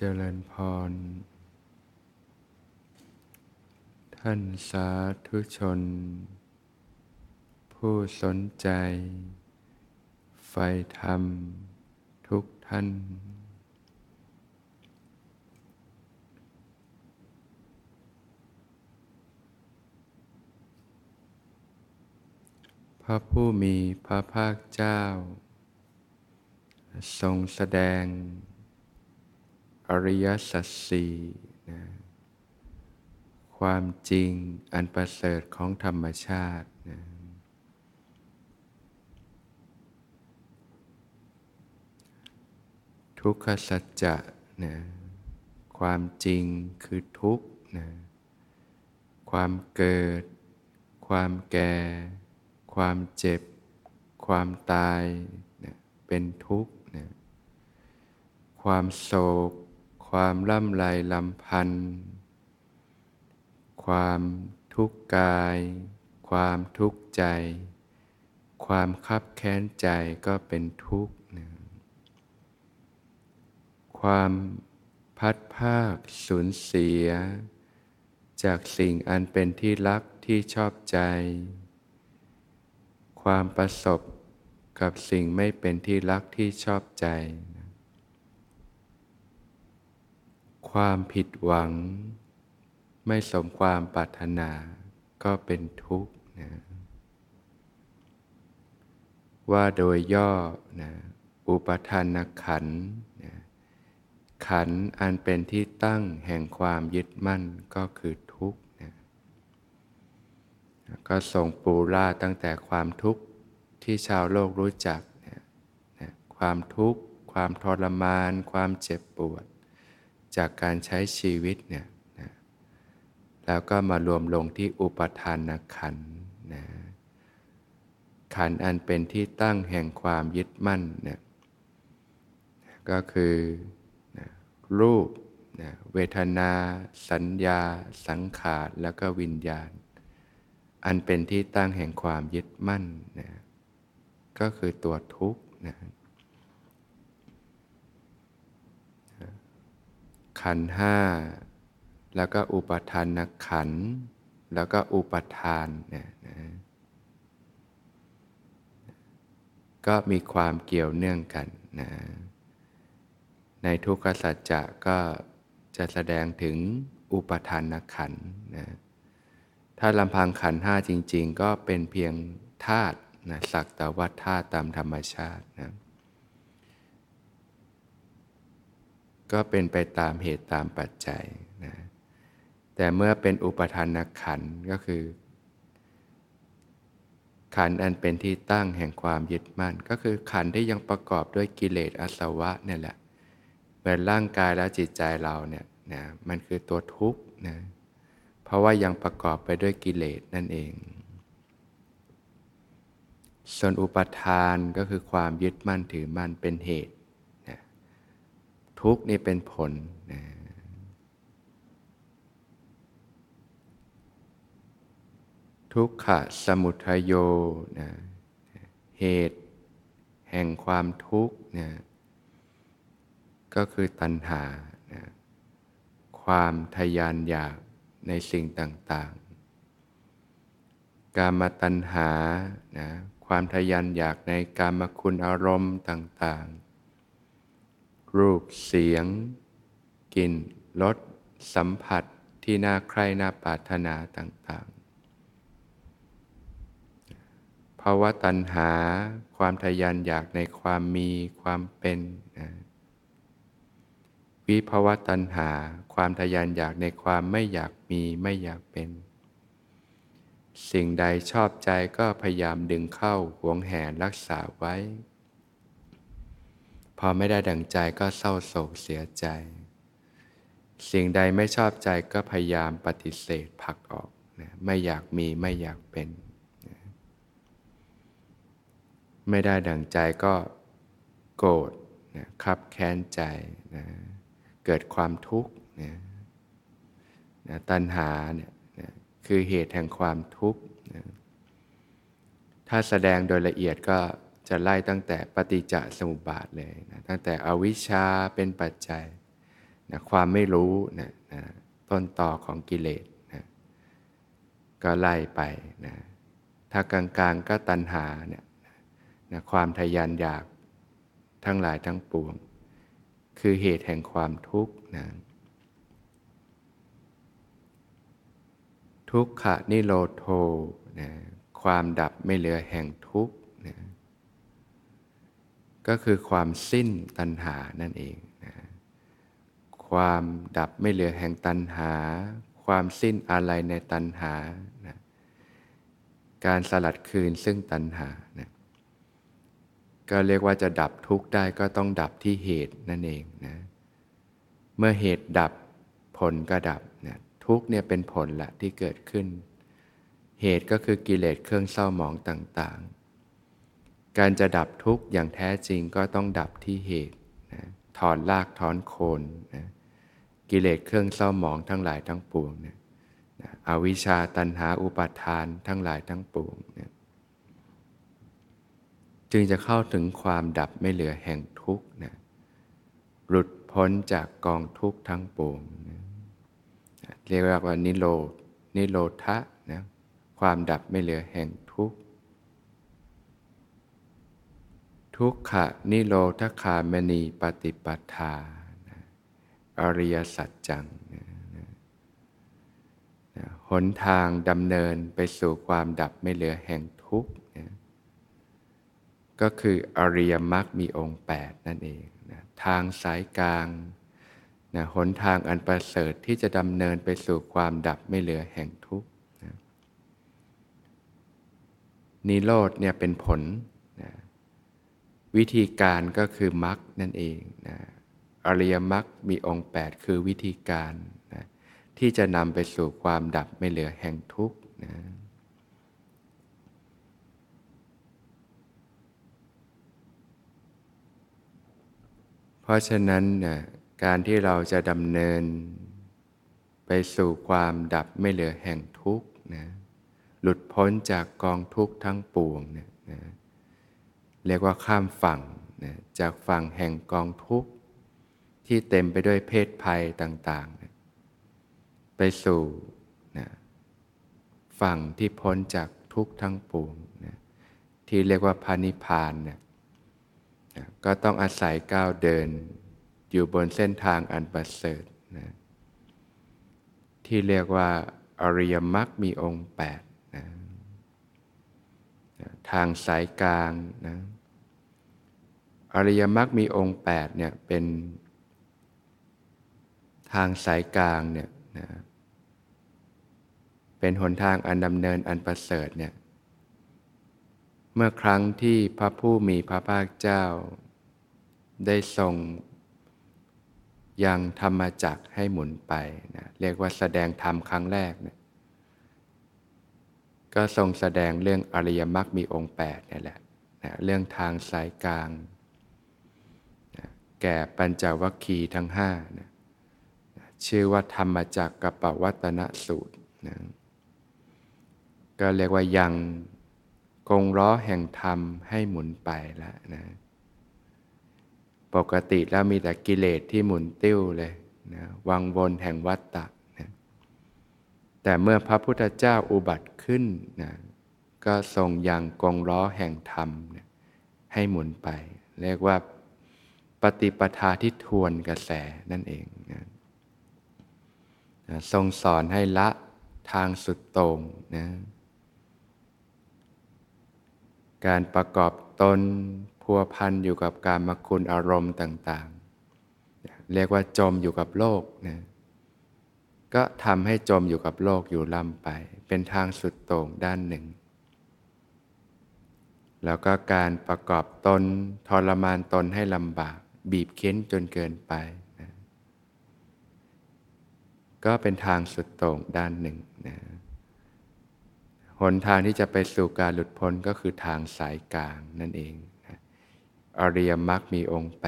เจริญพร ท่านสาธุชน ผู้สนใจไฟธรรมทุกท่าน พระผู้มีพระภาคเจ้า ทรงแสดง อริยสัจสี่นะความจริงอันประเสริฐของธรรมชาตินะทุกขสัจจะนะความจริงคือทุกข์นะความเกิด ความแก่ ความเจ็บ ความตายนะเป็นทุกข์นะความโศก ความล่ำไรลำพันธ์ความทุกข์กาย ความทุกข์ใจ ความคับแค้นใจก็เป็นทุกข์นะความพัดภาคสูญเสีย จากสิ่งอันเป็นที่รักที่ชอบใจ ความประสบกับสิ่งไม่เป็นที่รักที่ชอบใจ ความผิดหวัง ไม่สมความปรารถนาก็เป็นทุกข์นะว่าโดยย่อนะอุปทานขันนะขันอันเป็นที่ตั้งแห่งความยึดมั่นก็คือทุกข์นะก็ส่งปูราตั้งแต่ความทุกข์ที่ชาวโลกรู้จักนะนะความทุกข์ ความทรมาน ความเจ็บปวด จากการใช้ชีวิตเนี่ยนะแล้วก็มารวมลงที่อุปทานขันนะขันอันเป็นที่ตั้งแห่งความยึดมั่นเนี่ยก็คือนะรูปนะเวทนา สัญญา สังขาร แล้วก็วิญญาณ อันเป็นที่ตั้งแห่งความยึดมั่นนะก็คือตัวทุกข์นะ ขันห้าแล้วก็อุปทานนักขัน แล้วก็อุปทานเนี่ยนะก็มีความเกี่ยวเนื่องกันนะในทุกขสัจจะก็จะแสดงถึงอุปทานขันธ์นนะถ้าลำพังขันห้าจริง ๆ ก็เป็นเพียงธาตุนะสักแต่ว่าธาตุตามธรรมชาตินะ ก็เป็นไปตามเหตุตามปัจจัยนะแต่เมื่อเป็นอุปทานขันก็คือ ขันอันเป็นที่ตั้งแห่งความยึดมั่น ก็คือขันที่ยังประกอบด้วยกิเลสอาสวะเนี่ยแหละเหมือนร่างกายและจิตใจเราเนี่ยนะมันคือตัวทุกข์นะเพราะว่ายังประกอบไปด้วยกิเลสนั่นเอง ส่วนอุปทานก็คือความยึดมั่นถือมั่นเป็นเหตุ ทุกนี่เป็นผลนะทุกขะสมุทัยโยนะเหตุแห่งความทุกข์นะก็คือตัณหานะความทยานอยากในสิ่งต่างๆ กามตัณหานะความทยานอยากในกามคุณอารมณ์ต่าง ๆ รูปเสียงกลิ่นรสสัมผัสที่น่าใคร่น่าปรารถนาต่างๆภาวะตัณหาความทยานอยากในความมีความเป็นนะวิภาวะตัณหาความทยานอยากในความไม่อยากมีไม่อยากเป็น สิ่งใดชอบใจก็พยายามดึงเข้าหวงแหนรักษาไว้ พอไม่ได้ดังใจก็เศร้าโศกเสียใจ สิ่งใดไม่ชอบใจก็พยายามปฏิเสธผลักออกนะไม่อยากมีไม่อยากเป็นนะไม่ได้ดังใจก็โกรธนะคับแค้นใจนะเกิดความทุกข์นะนะตัณหาเนี่ยนะคือเหตุแห่งความทุกข์นะถ้าแสดงโดยละเอียดก็ จะไล่ตั้งแต่ปฏิจจสมุปบาทเลยนะตั้งแต่อวิชชาเป็นปัจจัยนะความไม่รู้นะนะต้นต่อของกิเลสนะก็ไล่ไปนะถ้ากลางๆก็ตัณหาเนี่ยนะความทยานอยากทั้งหลายทั้งปวง คือเหตุแห่งความทุกข์นะทุกขะนิโรโทนะความดับไม่เหลือแห่งทุกข์ ก็คือความสิ้นตัณหานั่นเองนะความดับไม่เหลือแห่งตัณหา ความสิ้นอะไรในตัณหานะการสลัดคืนซึ่งตัณหานะก็เรียกว่าจะดับทุกข์ได้ก็ต้องดับที่เหตุนั่นเองนะเมื่อเหตุดับผลก็ดับนะทุกเนี่ยเป็นผลละที่เกิดขึ้น เหตุก็คือกิเลสเครื่องเศร้าหมองต่างๆ การจะดับทุกข์อย่างแท้จริงก็ต้องดับที่เหตุนะถอนรากถอนโคนนะกิเลสเครื่องเศร้าหมองทั้งหลายทั้งปวงนะอวิชชาตันหาอุปาทานทั้งหลายทั้งปวงนะจึงจะเข้าถึงความดับไม่เหลือแห่งทุกข์นะหลุดพ้นจากกองทุกข์ทั้งปวงนะเรียกว่านิโรธนิโรธะนะความดับไม่เหลือแห่งทุกข์ ทุกขะนิโรธคามณีปฏิปทานอริยสัจจังหนทางดำเนินไปสู่ความดับไม่เหลือแห่งทุกข์ก็คืออริยมรรคมีองค์ 8 นั่นเองนะทางสายกลางนะหนทางอันประเสริฐที่จะดำเนินไปสู่ความดับไม่เหลือแห่งทุกข์นะนิโรธเนี่ยเป็นผล วิธีการก็คือมรรคนั่นเองนะอริยมรรคมีองค์ 8 คือวิธีการนะที่จะนำไปสู่ความดับไม่เหลือแห่งทุกข์นะเพราะฉะนั้นนะการที่เราจะดำเนิน ไปสู่ความดับไม่เหลือแห่งทุกข์นะหลุดพ้นจากกองทุกข์ทั้งปวงเนี่ยนะ เรียกว่าข้ามฝั่งนะจากฝั่งแห่งกองทุกข์ ที่เต็มไปด้วยเพศภัยต่างๆนะไปสู่นะฝั่งที่พ้นจากทุกข์ทั้งปวงนะที่เรียกว่าพานิพานนี่ยนะก็ต้องอาศัยก้าวเดิน อยู่บนเส้นทางอันประเสริฐนะที่เรียกว่าอริยมรรคมีองค์8นะ ทางสายกลางนะอริยมรรคมีองค์8เนี่ยเป็นทางสายกลางเนี่ยนะเป็นหนทางอันดำเนินอันประเสริฐเนี่ยเมื่อครั้งที่พระผู้มีพระภาคเจ้า ได้ทรงยังธรรมจักให้หมุนไปนะเรียกว่าแสดงธรรมครั้งแรกนะ ก็ทรงแสดงเรื่องอริยมรรคมีองค์8นี่แหละนะเรื่องทางสายกลางนะแก่ปัญจวัคคีย์ทั้งห้านะชื่อว่าธรรมจักกับปวัตนสูตรนะก็เรียกว่ายังกงล้อแห่งธรรมให้หมุนไปแล้วนะปกติแล้วมีแต่กิเลสที่หมุนติ้วเลยนะวังวนแห่งวัฏฏะ แต่เมื่อพระพุทธเจ้าอุบัติขึ้นนะก็ทรงยังกงล้อแห่งธรรมนะให้หมุนไป เรียกว่าปฏิปทาที่ทวนกระแสนั่นเองนะนะทรงสอนให้ละทางสุดโต่งนะการประกอบตนพัวพันอยู่กับการมคุณอารมณ์ต่าง ๆ เรียกว่าจมอยู่กับโลกนะ ก็ทำให้จมอยู่กับโลกอยู่ล่ำไป เป็นทางสุดโต่งด้านหนึ่ง แล้วก็การประกอบตนทรมานตนให้ลำบาก บีบเค้นจนเกินไปนะก็เป็นทางสุดโต่งด้านหนึ่งนะหนทางที่จะไปสู่การหลุดพ้นก็คือทางสายกลางนั่นเองอริยมรรคมีองค์8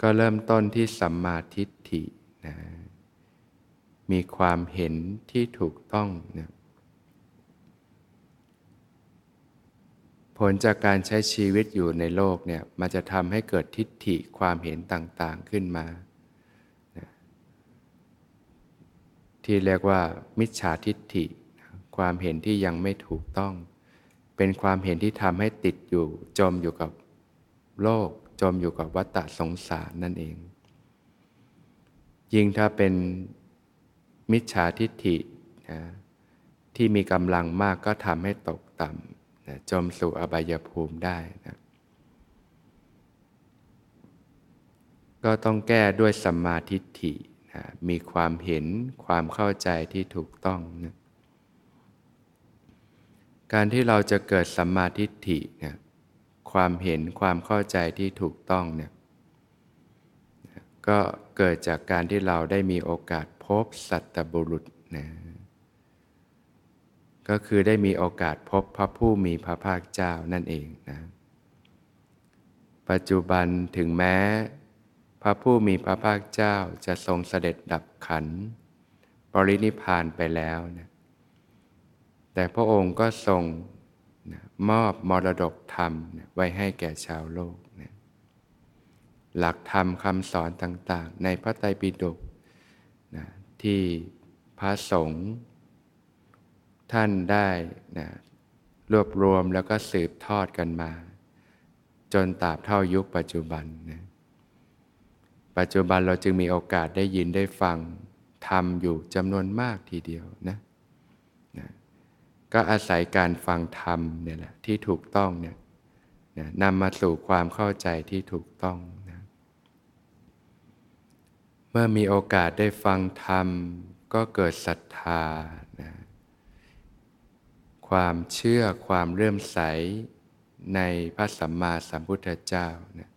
ก็เริ่มต้นที่สัมมาทิฏฐิ มีความเห็นที่ถูกต้องนะผลจากการใช้ชีวิตอยู่ในโลกเนี่ยมันจะทำให้เกิดทิฏฐิความเห็นต่างๆขึ้นมา ที่เรียกว่า มิจฉาทิฏฐิ ความเห็นที่ยังไม่ถูกต้อง เป็นความเห็นที่ทำให้ติดอยู่ จมอยู่กับโลก จมอยู่กับวัฏฏะสงสารนั่นเอง ยิ่งถ้าเป็นมิจฉาทิฏฐินะที่มีกำลังมากก็ทำให้ตกต่ำนะจมสู่อบายภูมิได้นะก็ต้องแก้ด้วยสัมมาทิฏฐินะมีความเห็นความเข้าใจที่ถูกต้องนะการที่เราจะเกิดสัมมาทิฏฐินี่ยความเห็นความเข้าใจที่ถูกต้องเนี่ย ก็เกิดจากการที่เราได้มีโอกาสพบสัตบุรุษนะก็คือได้มีโอกาสพบพระผู้มีพระภาคเจ้านั่นเองนะปัจจุบันถึงแม้ พระผู้มีพระภาคเจ้าจะทรงเสด็จดับขัน ปรินิพานไปแล้วนะแต่พระองค์ก็ทรงนะมอบมรดกธรรมนะไว้ให้แก่ชาวโลก หลักธรรมคำสอนต่างๆ ในพระไตรปิฎกนะที่พระสงฆ์ท่านได้นะรวบรวมแล้วก็สืบทอดกันมา จนตราบเท่ายุคปัจจุบันนะปัจจุบันเราจึงมีโอกาสได้ยินได้ฟังทำอยู่จำนวนมากทีเดียวนะนะก็อาศัยการฟังธรรมเนี่ยแหละที่ถูกต้องเนี่ยนะนำมาสู่ความเข้าใจที่ถูกต้อง มื่อมีโอกาสได้ฟังธรรม ก็เกิดศรัทธานะความเชื่อความเลื่อมใสในพระสัมมาสัมพุทธเจ้าเนี่ย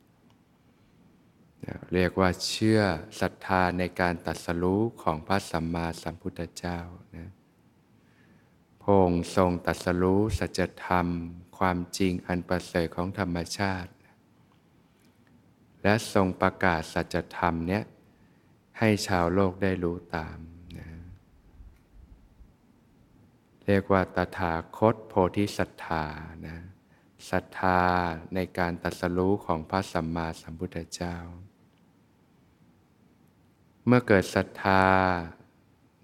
เรียกว่าเชื่อศรัทธาในการตัดสรู้ของพระสัมมาสัมพุทธเจ้านะพงทรงตัดสรู้สัจธรรม ความจริงอันประเสริฐของธรรมชาติ และทรงประกาศสัจธรรมเนี้ย ให้ชาวโลกได้รู้ตามนะเรียกว่าตถาคตโพธิศรัทธานะศรัทธาในการตัดสรู้ของพระสัมมาสัมพุทธเจ้า เมื่อเกิดศรัทธา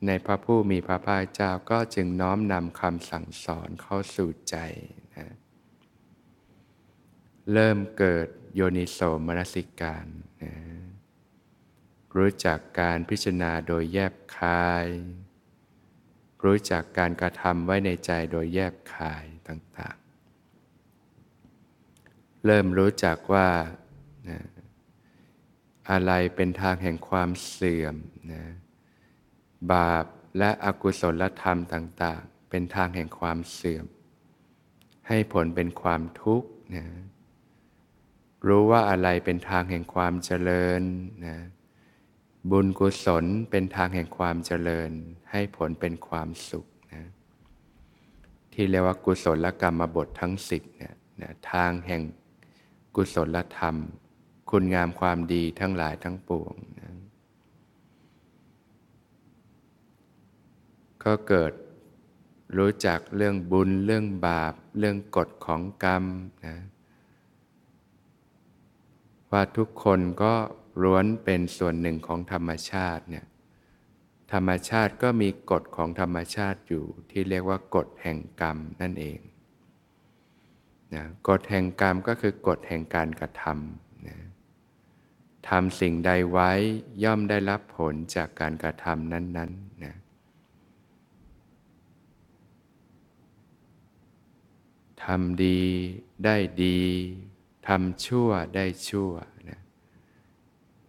ในพระผู้มีพระภาคเจ้าก็จึงน้อมนำคำสั่งสอนเข้าสู่ใจนะเริ่มเกิดโยนิโสมนสิการนะ รู้จักการพิจารณาโดยแยบคาย รู้จักการกระทำไว้ในใจโดยแยบคายต่างๆ เริ่มรู้จักว่านะอะไรเป็นทางแห่งความเสื่อมนะบาปและอกุศลธรรมต่าง ๆ เป็นทางแห่งความเสื่อม ให้ผลเป็นความทุกข์นะรู้ว่าอะไรเป็นทางแห่งความเจริญนะ บุญกุศลเป็นทางแห่งความเจริญ ให้ผลเป็นความสุขนะที่เรียกว่ากุศลกรรมบททั้งสิบเนี่ยนะทางแห่งกุศลธรรม คุณงามความดีทั้งหลายทั้งปวงนะก็เกิดรู้จักเรื่องบุญเรื่องบาป เรื่องกฎของกรรมนะว่าทุกคนก็ ล้วนเป็นส่วนหนึ่งของธรรมชาติเนี่ยธรรมชาติก็มีกฎของธรรมชาติอยู่ที่เรียกว่ากฎแห่งกรรมนั่นเองนะกฎแห่งกรรมก็คือกฎแห่งการกระทำนะทำสิ่งใดไว้ย่อมได้รับผลจากการกระทำนั้นๆนะทำดีได้ดี ทำชั่วได้ชั่ว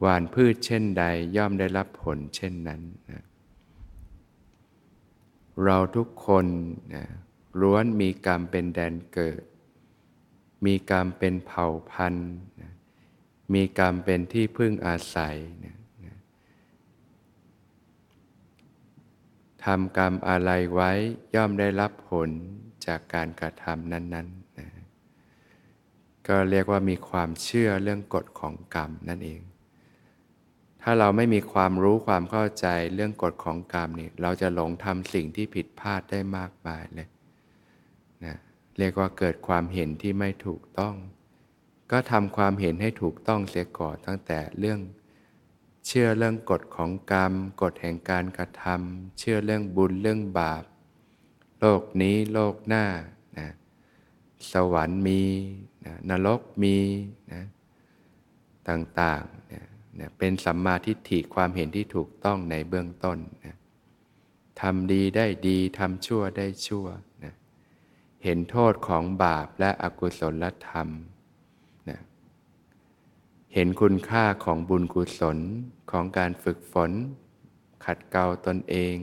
หวานพืชเช่นใดย่อมได้รับผลเช่นนั้นนะเราทุกคนนะล้วนมีกรรมเป็นแดนเกิด มีกรรมเป็นเผ่าพันธุ์นะมีกรรมเป็นที่พึ่งอาศัยนะนะทำกรรมอะไรไว้ย่อมได้รับผลจากการกระทำนั้นๆนะก็เรียกว่ามีความเชื่อเรื่องกฎของกรรมนั่นเอง ถ้าเราไม่มีความรู้ความเข้าใจเรื่องกฎของกรรมนี่เราจะหลงทำสิ่งที่ผิดพลาดได้มากมายเลยนะเรียกว่าเกิดความเห็นที่ไม่ถูกต้อง ก็ทำความเห็นให้ถูกต้องเสียก่อนตั้งแต่เรื่องเชื่อเรื่องกฎของกรรม กฎแห่งการกระทำเชื่อเรื่องบุญเรื่องบาป โลกนี้โลกหน้านะสวรรค์มีนะนรกมีนะต่างๆนะ นะเป็นสัมมาทิฏฐิความเห็นที่ถูกต้องในเบื้องต้นนะทำดีได้ดีทำชั่วได้ชั่วนะเห็นโทษของบาปและอกุศลธรรมนะเห็นคุณค่าของบุญกุศลของการฝึกฝน ขัดเกลาตนเอง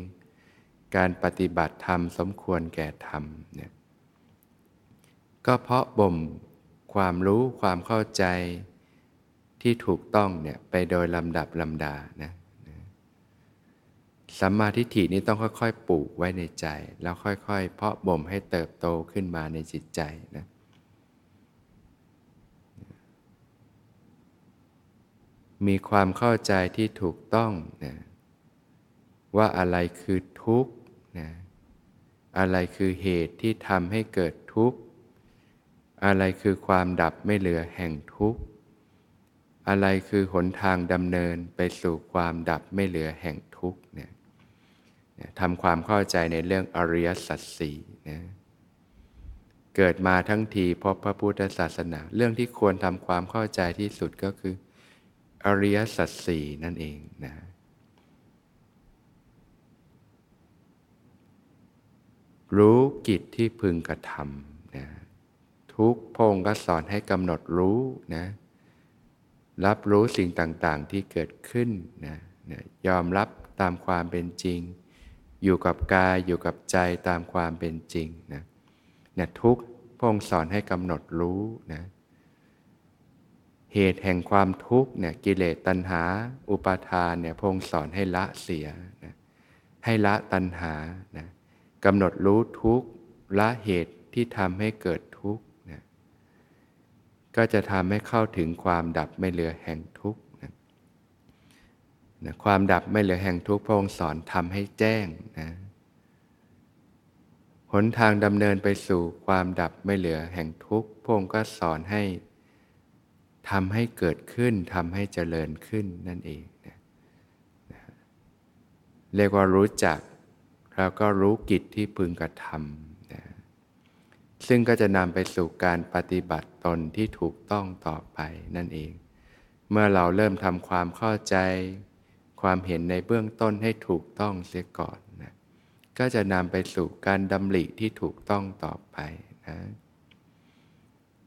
การปฏิบัติธรรมสมควรแก่ธรรมเนี่ยก็เพราะบ่มความรู้ความเข้าใจ ที่ถูกต้องเนี่ยไปโดยลำดับลำดานะสัมมาทิฏฐินี้ต้องค่อยๆ ปลูกไว้ในใจ แล้วค่อยๆ เพาะบ่มให้เติบโตขึ้นมาในจิตใจนะมีความเข้าใจที่ถูกต้องนะว่าอะไรคือทุกข์นะอะไรคือเหตุที่ทำให้เกิดทุกข์ อะไรคือความดับไม่เหลือแห่งทุกข์ อะไรคือหนทางดำเนินไปสู่ความดับไม่เหลือแห่งทุกข์เนี่ยทำความเข้าใจในเรื่องอริยสัจสี่นะเกิดมาทั้งทีพบพระพุทธศาสนา เรื่องที่ควรทำความเข้าใจที่สุดก็คือ อริยสัจสี่นั่นเองนะรู้กิจที่พึงกระทำนะทุกพงก็สอนให้กำหนดรู้นะ รับรู้สิ่งต่างๆที่เกิดขึ้นนะนะยอมรับตามความเป็นจริง อยู่กับกายอยู่กับใจตามความเป็นจริงนะนะทุกพงสอนให้กำหนดรู้นะเหตุแห่งความทุกข์เนี่ยกิเลสตัณหา อุปาทานเนี่ยพงสอนให้ละเสียนะให้ละตัณหานะกำหนดรู้ทุกข์ละเหตุที่ทำให้เกิดทุกข์ ก็จะทำให้เข้าถึงความดับไม่เหลือแห่งทุกข์นะนะความดับไม่เหลือแห่งทุกข์พระองค์สอนทำให้แจ้งนะหนทางดำเนินไปสู่ความดับไม่เหลือแห่งทุกข์พระองค์ก็สอนให้ทำให้เกิดขึ้นทำให้เจริญขึ้นนั่นเองนะนะเรียกว่ารู้จักเราก็รู้กิจที่พึงกระทำ ซึ่งก็จะนำไปสู่การปฏิบัติตนที่ถูกต้องต่อไปนั่นเอง เมื่อเราเริ่มทำความเข้าใจ ความเห็นในเบื้องต้นให้ถูกต้องเสียก่อนนะก็จะนำไปสู่การดำริที่ถูกต้องต่อไปนะ